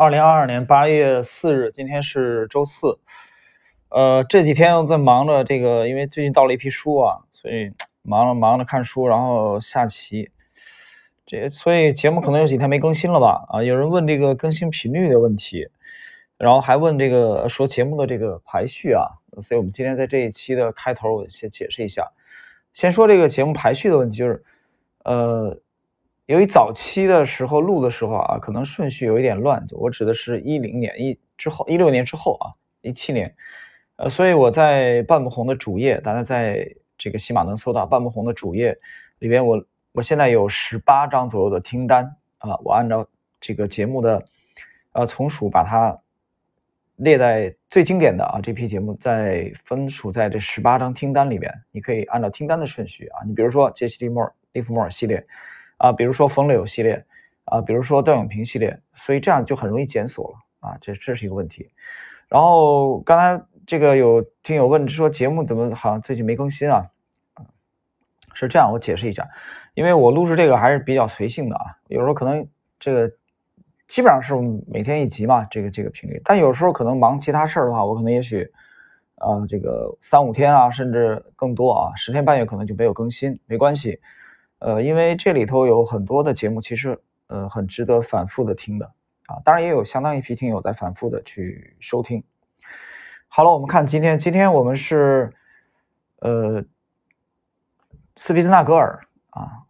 二零二二年八月四日，今天是周四。呃，这几天我在忙着这个，因为最近到了一批书啊，所以忙着忙着看书，然后下棋。这所以节目可能有几天没更新了吧？啊，有人问这个更新频率的问题，然后还问这个说节目的这个排序啊，所以我们今天在这一期的开头，我先解释一下。先说这个节目排序的问题，就是呃。由于早期的时候录的时候啊，可能顺序有一点乱。我指的是一零年一之后，一六年之后啊，一七年，呃，所以我在半不红的主页，大家在这个喜马能搜到半不红的主页里边，我我现在有十八张左右的听单啊，我按照这个节目的呃从属把它列在最经典的啊这批节目在分属在这十八张听单里边，你可以按照听单的顺序啊，你比如说杰西·利莫尔、利弗莫尔系列。啊，比如说冯柳系列，啊，比如说段永平系列，所以这样就很容易检索了啊，这这是一个问题。然后刚才这个有听友问说节目怎么好像最近没更新啊？是这样，我解释一下，因为我录制这个还是比较随性的啊，有时候可能这个基本上是每天一集嘛，这个这个频率，但有时候可能忙其他事儿的话，我可能也许啊这个三五天啊，甚至更多啊，十天半月可能就没有更新，没关系。呃，因为这里头有很多的节目，其实呃很值得反复的听的啊，当然也有相当一批听友在反复的去收听。好了，我们看今天，今天我们是呃斯皮兹纳格尔啊，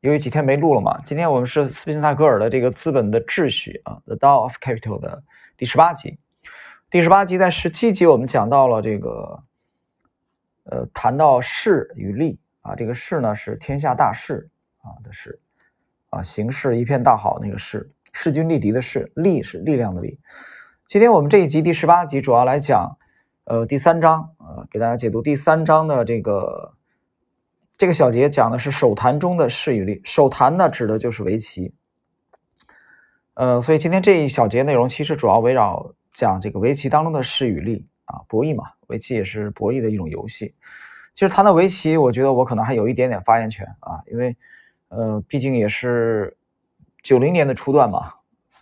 由于几天没录了嘛，今天我们是斯皮兹纳格尔的这个资本的秩序啊，《The Law of Capital》的第十八集。第十八集在十七集我们讲到了这个呃谈到势与利。啊，这个势呢是天下大势啊的势，啊形势一片大好那个势，势均力敌的势，力是力量的力。今天我们这一集第十八集主要来讲，呃第三章，呃给大家解读第三章的这个这个小节，讲的是手谈中的势与力。手谈呢指的就是围棋，呃所以今天这一小节内容其实主要围绕讲这个围棋当中的势与力啊，博弈嘛，围棋也是博弈的一种游戏。其实谈到围棋，我觉得我可能还有一点点发言权啊，因为，呃，毕竟也是九零年的初段嘛，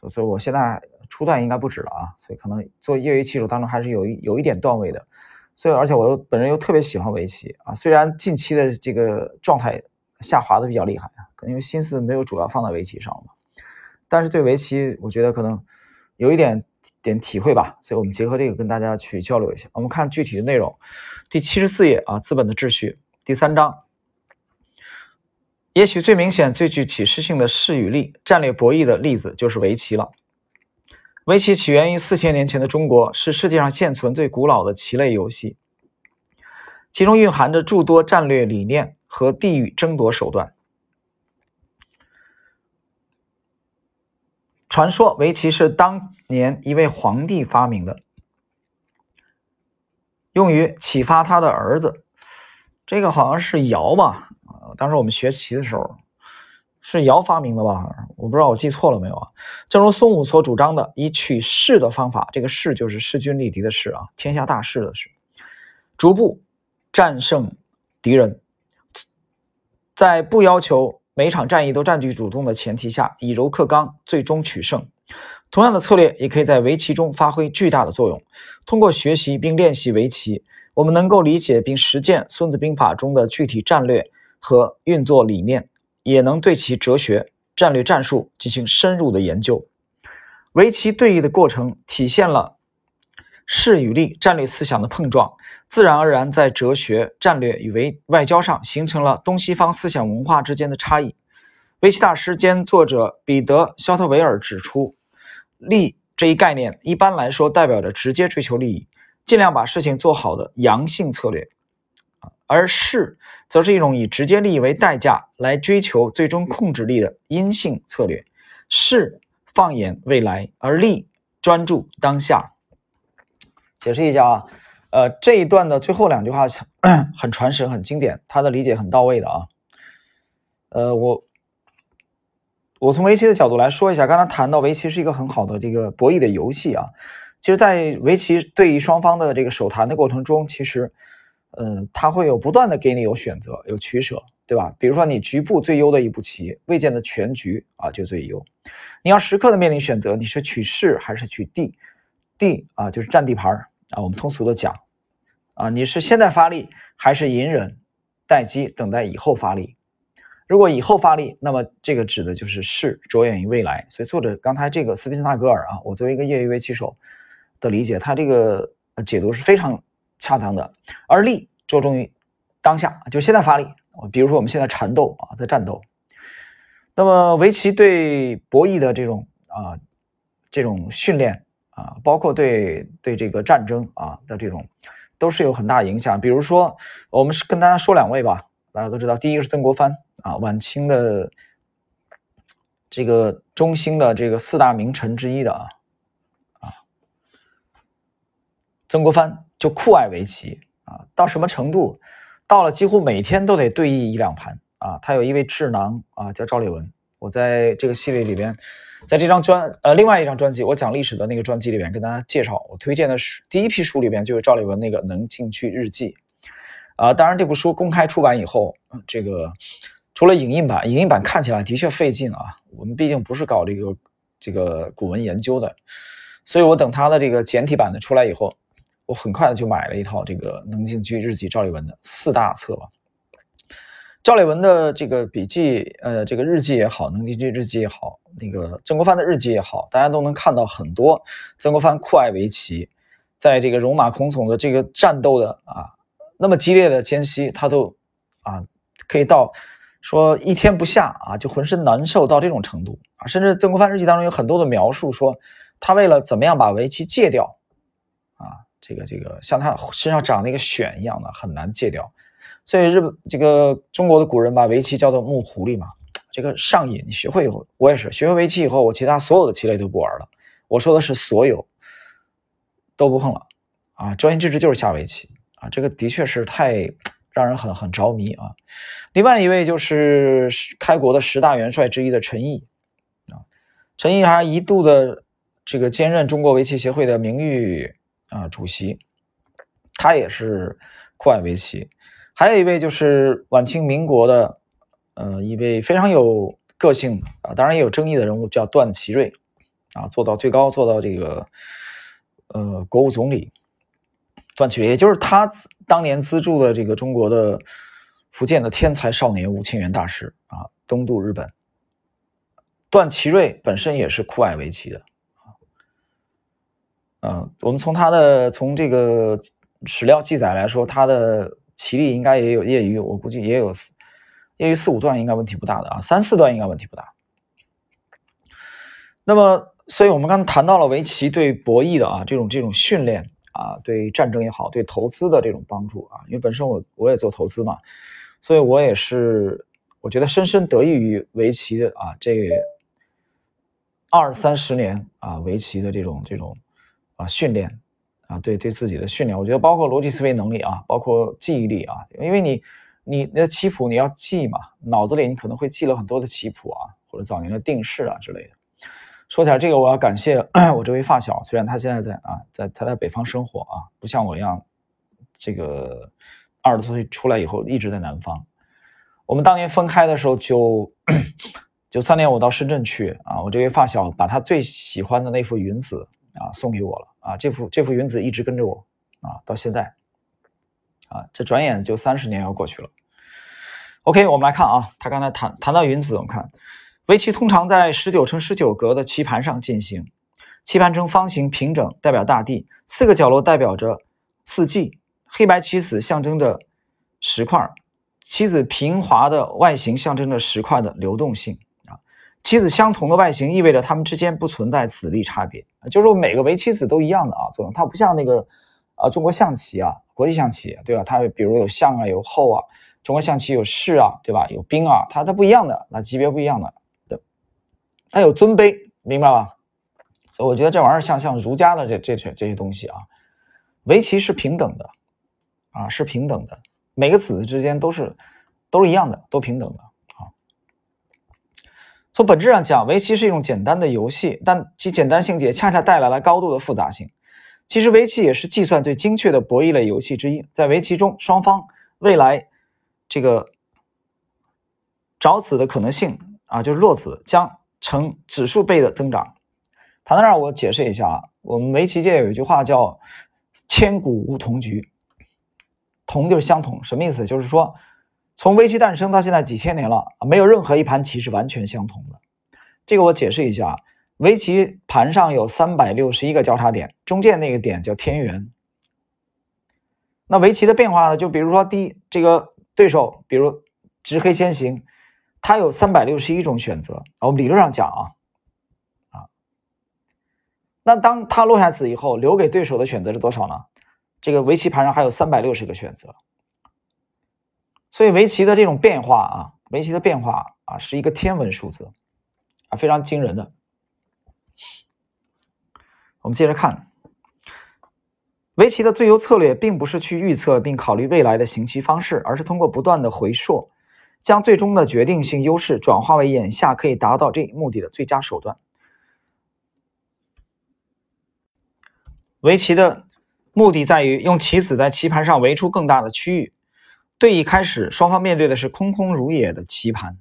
所以我现在初段应该不止了啊，所以可能做业余棋手当中还是有一有一点段位的，所以而且我又本人又特别喜欢围棋啊，虽然近期的这个状态下滑的比较厉害啊，可能因为心思没有主要放在围棋上了嘛，但是对围棋我觉得可能有一点点体会吧，所以我们结合这个跟大家去交流一下，我们看具体的内容。第七十四页啊，资本的秩序第三章，也许最明显、最具启示性的势与力战略博弈的例子就是围棋了。围棋起源于四千年前的中国，是世界上现存最古老的棋类游戏，其中蕴含着诸多战略理念和地域争夺手段。传说围棋是当年一位皇帝发明的。用于启发他的儿子，这个好像是尧吧？啊，当时我们学棋的时候是尧发明的吧？我不知道我记错了没有啊？正如孙武所主张的，以取势的方法，这个势就是势均力敌的势啊，天下大势的势，逐步战胜敌人，在不要求每场战役都占据主动的前提下，以柔克刚，最终取胜。同样的策略也可以在围棋中发挥巨大的作用。通过学习并练习围棋，我们能够理解并实践《孙子兵法》中的具体战略和运作理念，也能对其哲学、战略、战术进行深入的研究。围棋对弈的过程体现了势与力、战略思想的碰撞，自然而然在哲学、战略与围外交上形成了东西方思想文化之间的差异。围棋大师兼作者彼得·肖特维尔指出。利这一概念一般来说代表着直接追求利益，尽量把事情做好的阳性策略，而势则是一种以直接利益为代价来追求最终控制力的阴性策略。势放眼未来，而利专注当下。解释一下啊，呃，这一段的最后两句话 很传神、很经典，他的理解很到位的啊。呃，我。我从围棋的角度来说一下，刚才谈到围棋是一个很好的这个博弈的游戏啊。其实，在围棋对于双方的这个手谈的过程中，其实，嗯，它会有不断的给你有选择、有取舍，对吧？比如说你局部最优的一步棋，未见得全局啊就最优。你要时刻的面临选择，你是取势还是取地？地啊，就是占地盘啊。我们通俗的讲啊，你是现在发力还是隐忍待机，等待以后发力？如果以后发力，那么这个指的就是势着眼于未来。所以作者刚才这个斯宾斯纳格尔啊，我作为一个业余围棋手的理解，他这个解读是非常恰当的。而力着重于当下，就现在发力。比如说我们现在缠斗啊，在战斗。那么围棋对博弈的这种啊这种训练啊，包括对对这个战争啊的这种，都是有很大影响。比如说，我们是跟大家说两位吧，大家都知道，第一个是曾国藩。啊，晚清的这个中兴的这个四大名臣之一的啊啊，曾国藩就酷爱围棋啊，到什么程度？到了几乎每天都得对弈一两盘啊。他有一位智囊啊，叫赵立文。我在这个系列里边，在这张专呃另外一张专辑，我讲历史的那个专辑里边，跟大家介绍我推荐的书第一批书里边就是赵立文那个《能进去日记》啊。当然这部书公开出版以后，这个。除了影印版，影印版看起来的确费劲啊。我们毕竟不是搞这个这个古文研究的，所以我等它的这个简体版的出来以后，我很快的就买了一套这个《能进去日记》赵烈文的四大册吧。赵烈文的这个笔记，呃，这个日记也好，《能进去日记》也好，那个曾国藩的日记也好，大家都能看到很多曾国藩酷爱围棋，在这个戎马倥偬的这个战斗的啊那么激烈的间隙，他都啊可以到。说一天不下啊，就浑身难受到这种程度啊，甚至曾国藩日记当中有很多的描述，说他为了怎么样把围棋戒掉啊，这个这个像他身上长那个癣一样的很难戒掉，所以日本这个中国的古人把围棋叫做木狐狸嘛，这个上瘾，你学会以后，我也是学会围棋以后，我其他所有的棋类都不玩了，我说的是所有都不碰了啊，专心致志就是下围棋啊，这个的确是太。让人很很着迷啊！另外一位就是开国的十大元帅之一的陈毅啊，陈毅还一度的这个兼任中国围棋协会的名誉啊主席，他也是酷爱围棋。还有一位就是晚清民国的呃一位非常有个性啊，当然也有争议的人物，叫段祺瑞啊，做到最高，做到这个呃国务总理。段祺瑞，也就是他当年资助的这个中国的福建的天才少年吴清源大师啊，东渡日本。段祺瑞本身也是酷爱围棋的啊，嗯，我们从他的从这个史料记载来说，他的棋力应该也有业余，我估计也有业余四五段应该问题不大的啊，三四段应该问题不大。那么，所以我们刚才谈到了围棋对博弈的啊这种这种训练。啊，对战争也好，对投资的这种帮助啊，因为本身我我也做投资嘛，所以我也是我觉得深深得益于围棋的啊这二三十年啊围棋的这种这种啊训练啊对对自己的训练，我觉得包括逻辑思维能力啊，包括记忆力啊，因为你你那棋谱你要记嘛，脑子里你可能会记了很多的棋谱啊，或者早年的定式啊之类的。说起来，这个我要感谢 我这位发小，虽然他现在在啊，在他在北方生活啊，不像我一样，这个二十多岁出来以后一直在南方。我们当年分开的时候，九九三年我到深圳去啊，我这位发小把他最喜欢的那幅云子啊送给我了啊，这幅这幅云子一直跟着我啊到现在啊，这转眼就三十年要过去了。OK，我们来看啊，他刚才谈谈到云子，我们看。围棋通常在十九乘十九格的棋盘上进行，棋盘呈方形平整，代表大地；四个角落代表着四季。黑白棋子象征着石块，棋子平滑的外形象征着石块的流动性啊。棋子相同的外形意味着它们之间不存在子力差别就是说每个围棋子都一样的啊作用。它不像那个啊中国象棋啊，国际象棋对吧？它比如有象啊，有后啊；中国象棋有士啊，对吧？有兵啊，它它不一样的，那级别不一样的。它有尊卑，明白吧？所以我觉得这玩意儿像像儒家的这这这这些东西啊，围棋是平等的，啊是平等的，每个子之间都是都是一样的，都平等的啊。从本质上讲，围棋是一种简单的游戏，但其简单性也恰恰带来了高度的复杂性。其实围棋也是计算最精确的博弈类游戏之一。在围棋中，双方未来这个找子的可能性啊，就是落子将。呈指数倍的增长。谈到这儿，我解释一下啊，我们围棋界有一句话叫“千古无同局”，同就是相同，什么意思？就是说，从围棋诞生到现在几千年了，没有任何一盘棋是完全相同的。这个我解释一下，围棋盘上有三百六十一个交叉点，中间那个点叫天元。那围棋的变化呢？就比如说，第一，这个对手，比如执黑先行，他有三百六十一种选择。我们理论上讲啊。那当他落下子以后，留给对手的选择是多少呢？这个围棋盘上还有三百六十个选择，所以围棋的这种变化啊，围棋的变化啊，是一个天文数字啊，非常惊人的。我们接着看，围棋的最优策略并不是去预测并考虑未来的行棋方式，而是通过不断的回溯，将最终的决定性优势转化为眼下可以达到这一目的的最佳手段。围棋的目的在于用棋子在棋盘上围出更大的区域。对弈开始，双方面对的是空空如也的棋盘。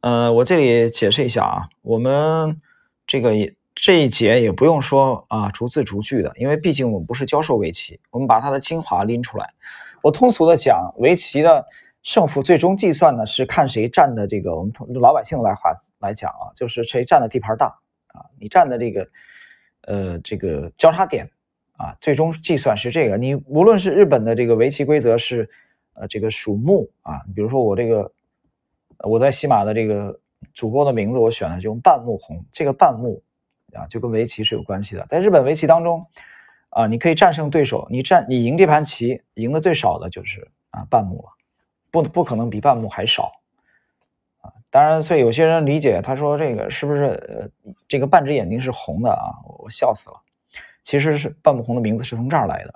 呃，我这里解释一下啊，我们这个这一节也不用说啊逐字逐句的，因为毕竟我们不是教授围棋，我们把它的精华拎出来。我通俗的讲，围棋的胜负最终计算呢是看谁占的这个我们从老百姓来话来讲啊，就是谁占的地盘大啊，你占的这个。呃，这个交叉点啊，最终计算是这个。你无论是日本的这个围棋规则是，呃，这个属木啊，比如说我这个我在喜马的这个主播的名字，我选的就用半目红，这个半目啊，就跟围棋是有关系的。在日本围棋当中啊，你可以战胜对手，你战你赢这盘棋，赢的最少的就是啊半目了，不不可能比半目还少啊。当然，所以有些人理解他说这个是不是呃，这个半只眼睛是红的啊？我笑死了。其实是半目红的名字是从这儿来的。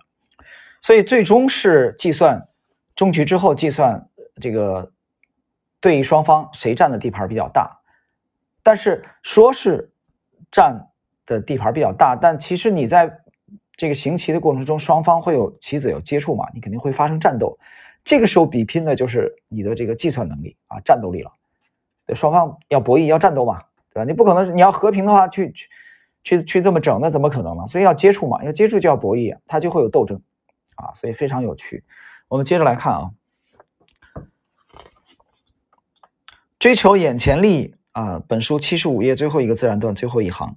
所以最终是计算终局之后计算这个对弈双方谁占的地盘比较大。但是说是占的地盘比较大，但其实你在这个行棋的过程中，双方会有棋子有接触嘛？你肯定会发生战斗。这个时候比拼的就是你的这个计算能力啊，战斗力了。对双方要博弈要战斗嘛，对吧？你不可能你要和平的话去去去去这么整，那怎么可能呢？所以要接触嘛，要接触就要博弈，它就会有斗争啊，所以非常有趣。我们接着来看啊，追求眼前利益啊，本书七十五页最后一个自然段最后一行。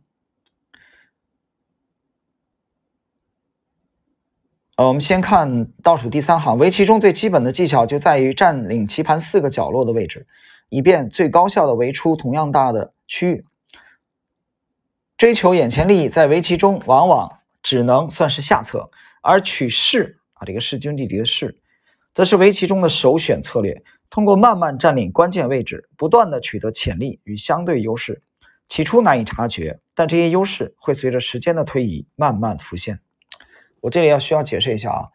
呃，我们先看倒数第三行，围棋中最基本的技巧就在于占领棋盘四个角落的位置。以便最高效的围出同样大的区域。追求眼前利益，在围棋中往往只能算是下策，而取势啊，这个势均力敌的势，则是围棋中的首选策略。通过慢慢占领关键位置，不断的取得潜力与相对优势，起初难以察觉，但这些优势会随着时间的推移慢慢浮现。我这里要需要解释一下啊，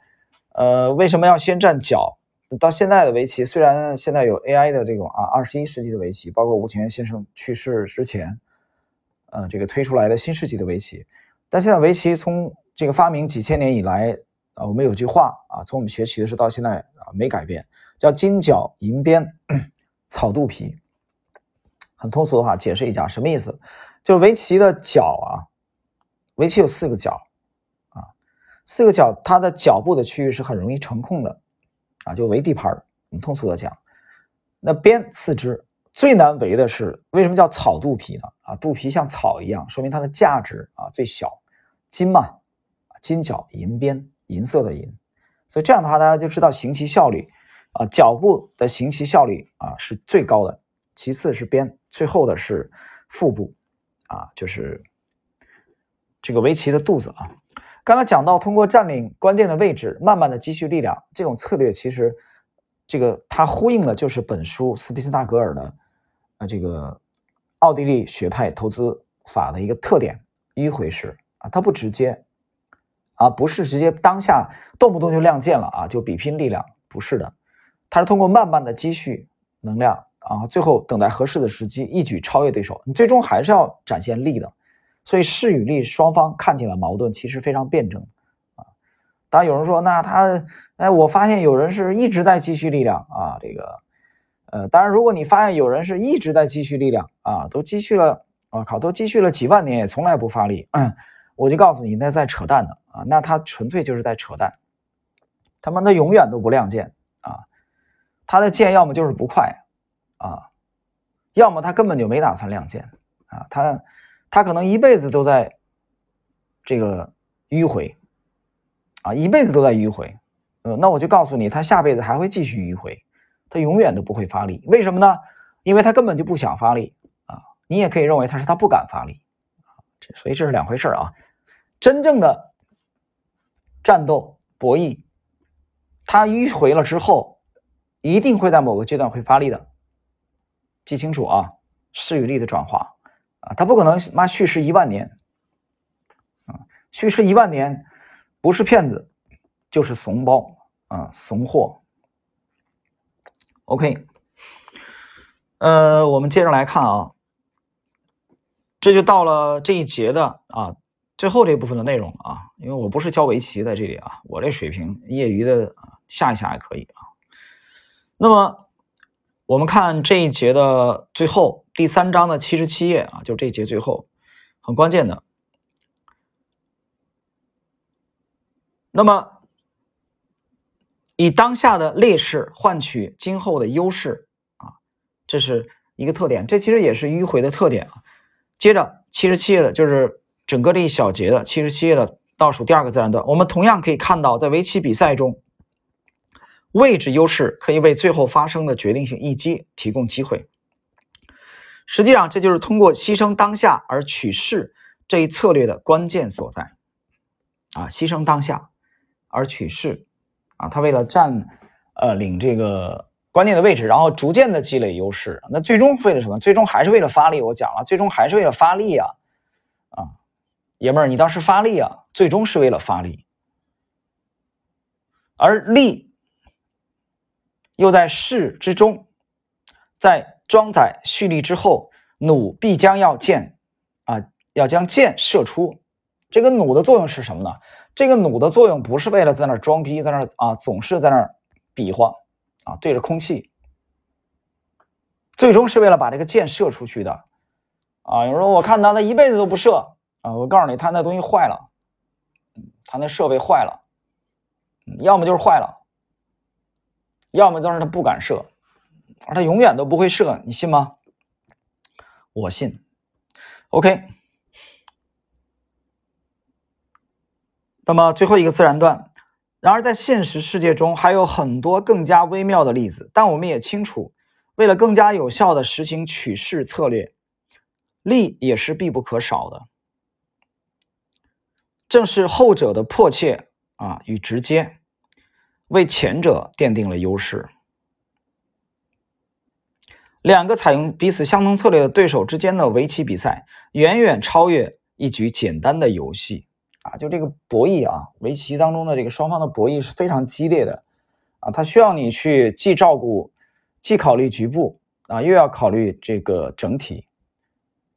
呃，为什么要先占角？到现在的围棋，虽然现在有 AI 的这种啊，二十一世纪的围棋，包括吴清源先生去世之前，呃，这个推出来的新世纪的围棋，但现在围棋从这个发明几千年以来啊，我们有句话啊，从我们学棋的时候到现在啊，没改变，叫金角银边草肚皮。很通俗的话解释一下，什么意思？就是围棋的角啊，围棋有四个角，四个角它的脚部的区域是很容易成控的。啊，就围地盘儿。你通俗的讲，那边四肢最难围的是为什么叫草肚皮呢？啊，肚皮像草一样，说明它的价值啊最小。金嘛，金角银边，银色的银。所以这样的话，大家就知道行棋效率啊，脚部的行棋效率啊是最高的，其次是边，最后的是腹部啊，就是这个围棋的肚子啊。刚才讲到，通过占领关键的位置，慢慢的积蓄力量，这种策略其实，这个它呼应的就是本书斯蒂斯纳格尔的，啊，这个奥地利学派投资法的一个特点，迂回式啊，它不直接，啊，不是直接当下动不动就亮剑了啊，就比拼力量，不是的，它是通过慢慢的积蓄能量啊，最后等待合适的时机一举超越对手，你最终还是要展现力的。所以势与力双方看起来矛盾，其实非常辩证啊。当然有人说，那他哎，我发现有人是一直在积蓄力量啊，这个呃，当然，如果你发现有人是一直在积蓄力量啊，都积蓄了，我靠，都积蓄了几万年也从来不发力，我就告诉你，那在扯淡的啊，那他纯粹就是在扯淡，他妈的永远都不亮剑啊，他的剑要么就是不快啊，要么他根本就没打算亮剑啊，他他可能一辈子都在这个迂回啊，一辈子都在迂回，呃，那我就告诉你，他下辈子还会继续迂回。他永远都不会发力，为什么呢？因为他根本就不想发力啊！你也可以认为他是他不敢发力啊，这所以这是两回事啊。真正的战斗博弈，他迂回了之后，一定会在某个阶段会发力的，记清楚啊！势与力的转化他不可能妈蓄势一万年啊！蓄势一万年，不是骗子就是怂包啊，怂货。OK，呃，我们接着来看啊，这就到了这一节的啊最后这部分的内容啊，因为我不是教围棋在这里啊，我这水平业余的下一下还可以啊。那么我们看这一节的最后第三章的七十七页啊，就这一节最后很关键的。那么。以当下的劣势换取今后的优势啊，这是一个特点。这其实也是迂回的特点啊。接着七十七页的就是整个这一小节的七十七页的倒数第二个自然段，我们同样可以看到，在围棋比赛中，位置优势可以为最后发生的决定性一击提供机会。实际上，这就是通过牺牲当下而取势这一策略的关键所在啊，牺牲当下而取势。啊，他为了占，呃，领这个关键的位置，然后逐渐的积累优势，那最终为了什么？最终还是为了发力。我讲了，最终还是为了发力啊！啊，爷们儿，你倒是发力啊！最终是为了发力，而力又在势之中，在装载蓄力之后，弩必将要箭啊，要将箭射出。这个弩的作用是什么呢？这个弩的作用不是为了在那装逼，在那啊总是在那比划啊对着空气，最终是为了把这个箭射出去的啊。有人说我看他他一辈子都不射啊，我告诉你他那东西坏了，他那设备坏了，要么就是坏了，要么就是他不敢射，而他永远都不会射，你信吗？我信。OK。那么最后一个自然段，然而在现实世界中还有很多更加微妙的例子，但我们也清楚，为了更加有效的实行取势策略，力也是必不可少的。正是后者的迫切啊与直接，为前者奠定了优势。两个采用彼此相同策略的对手之间的围棋比赛，远远超越一局简单的游戏。啊，就这个博弈啊，围棋当中的这个双方的博弈是非常激烈的，啊，它需要你去既照顾，既考虑局部啊，又要考虑这个整体，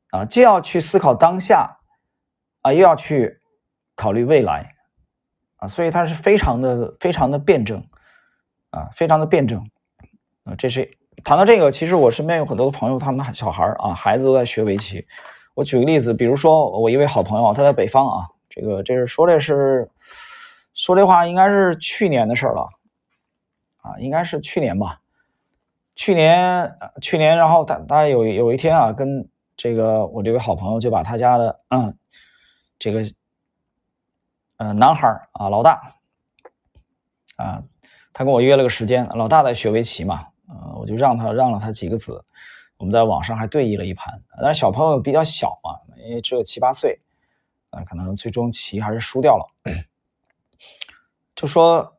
啊，既要去思考当下，啊，又要去考虑未来，啊，所以它是非常的非常的辩证，啊，非常的辩证，啊，这是谈到这个，其实我身边有很多的朋友，他们的小孩啊，孩子都在学围棋。我举个例子，比如说我一位好朋友，他在北方啊。这个这是说的是，说这话应该是去年的事了，啊，应该是去年吧，去年去年，然后他他有有一天啊，跟这个我这位好朋友就把他家的嗯，这个嗯男孩啊老大啊，他跟我约了个时间，老大在学围棋嘛，呃，我就让他让了他几个子，我们在网上还对弈了一盘，但是小朋友比较小嘛，因为只有七八岁。啊，可能最终棋还是输掉了。就说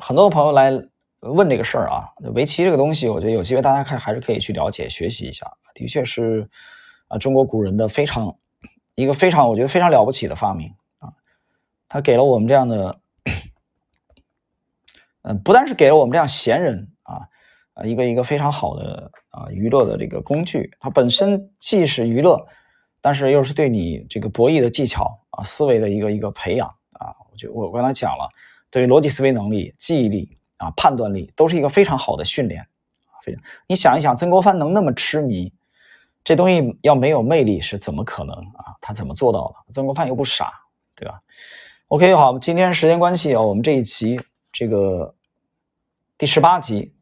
很多朋友来问这个事儿啊，围棋这个东西，我觉得有机会大家看还是可以去了解学习一下。的确是啊，中国古人的非常一个非常我觉得非常了不起的发明啊，他给了我们这样的，嗯，不但是给了我们这样闲人啊一个一个非常好的啊娱乐的这个工具，它本身既是娱乐。但是又是对你这个博弈的技巧啊、思维的一个一个培养啊，我就我刚才讲了，对于逻辑思维能力、记忆力啊、判断力都是一个非常好的训练，非常。非常。你想一想，曾国藩能那么痴迷，这东西要没有魅力是怎么可能啊？他怎么做到的？曾国藩又不傻，对吧？OK，好，今天时间关系啊，我们这一期这个第十八集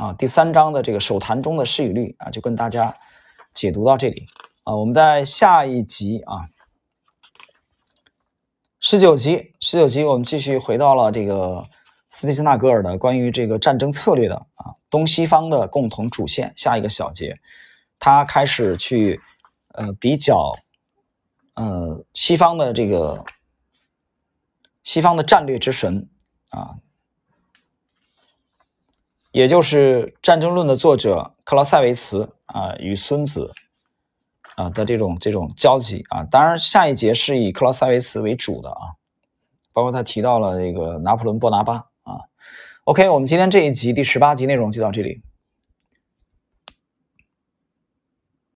啊，第三章的这个手谈中的失语率啊，就跟大家解读到这里啊。我们在下一集啊。十九集，十九集，我们继续回到了这个斯皮斯纳格尔的关于这个战争策略的啊，东西方的共同主线。下一个小节，他开始去呃比较呃西方的这个西方的战略之神啊，也就是《战争论》的作者克劳塞维茨啊与孙子。啊的这种这种交集啊，当然下一节是以克劳塞维茨为主的啊，包括他提到了那个拿破仑波拿巴啊。OK，我们今天这一集第十八集内容就到这里。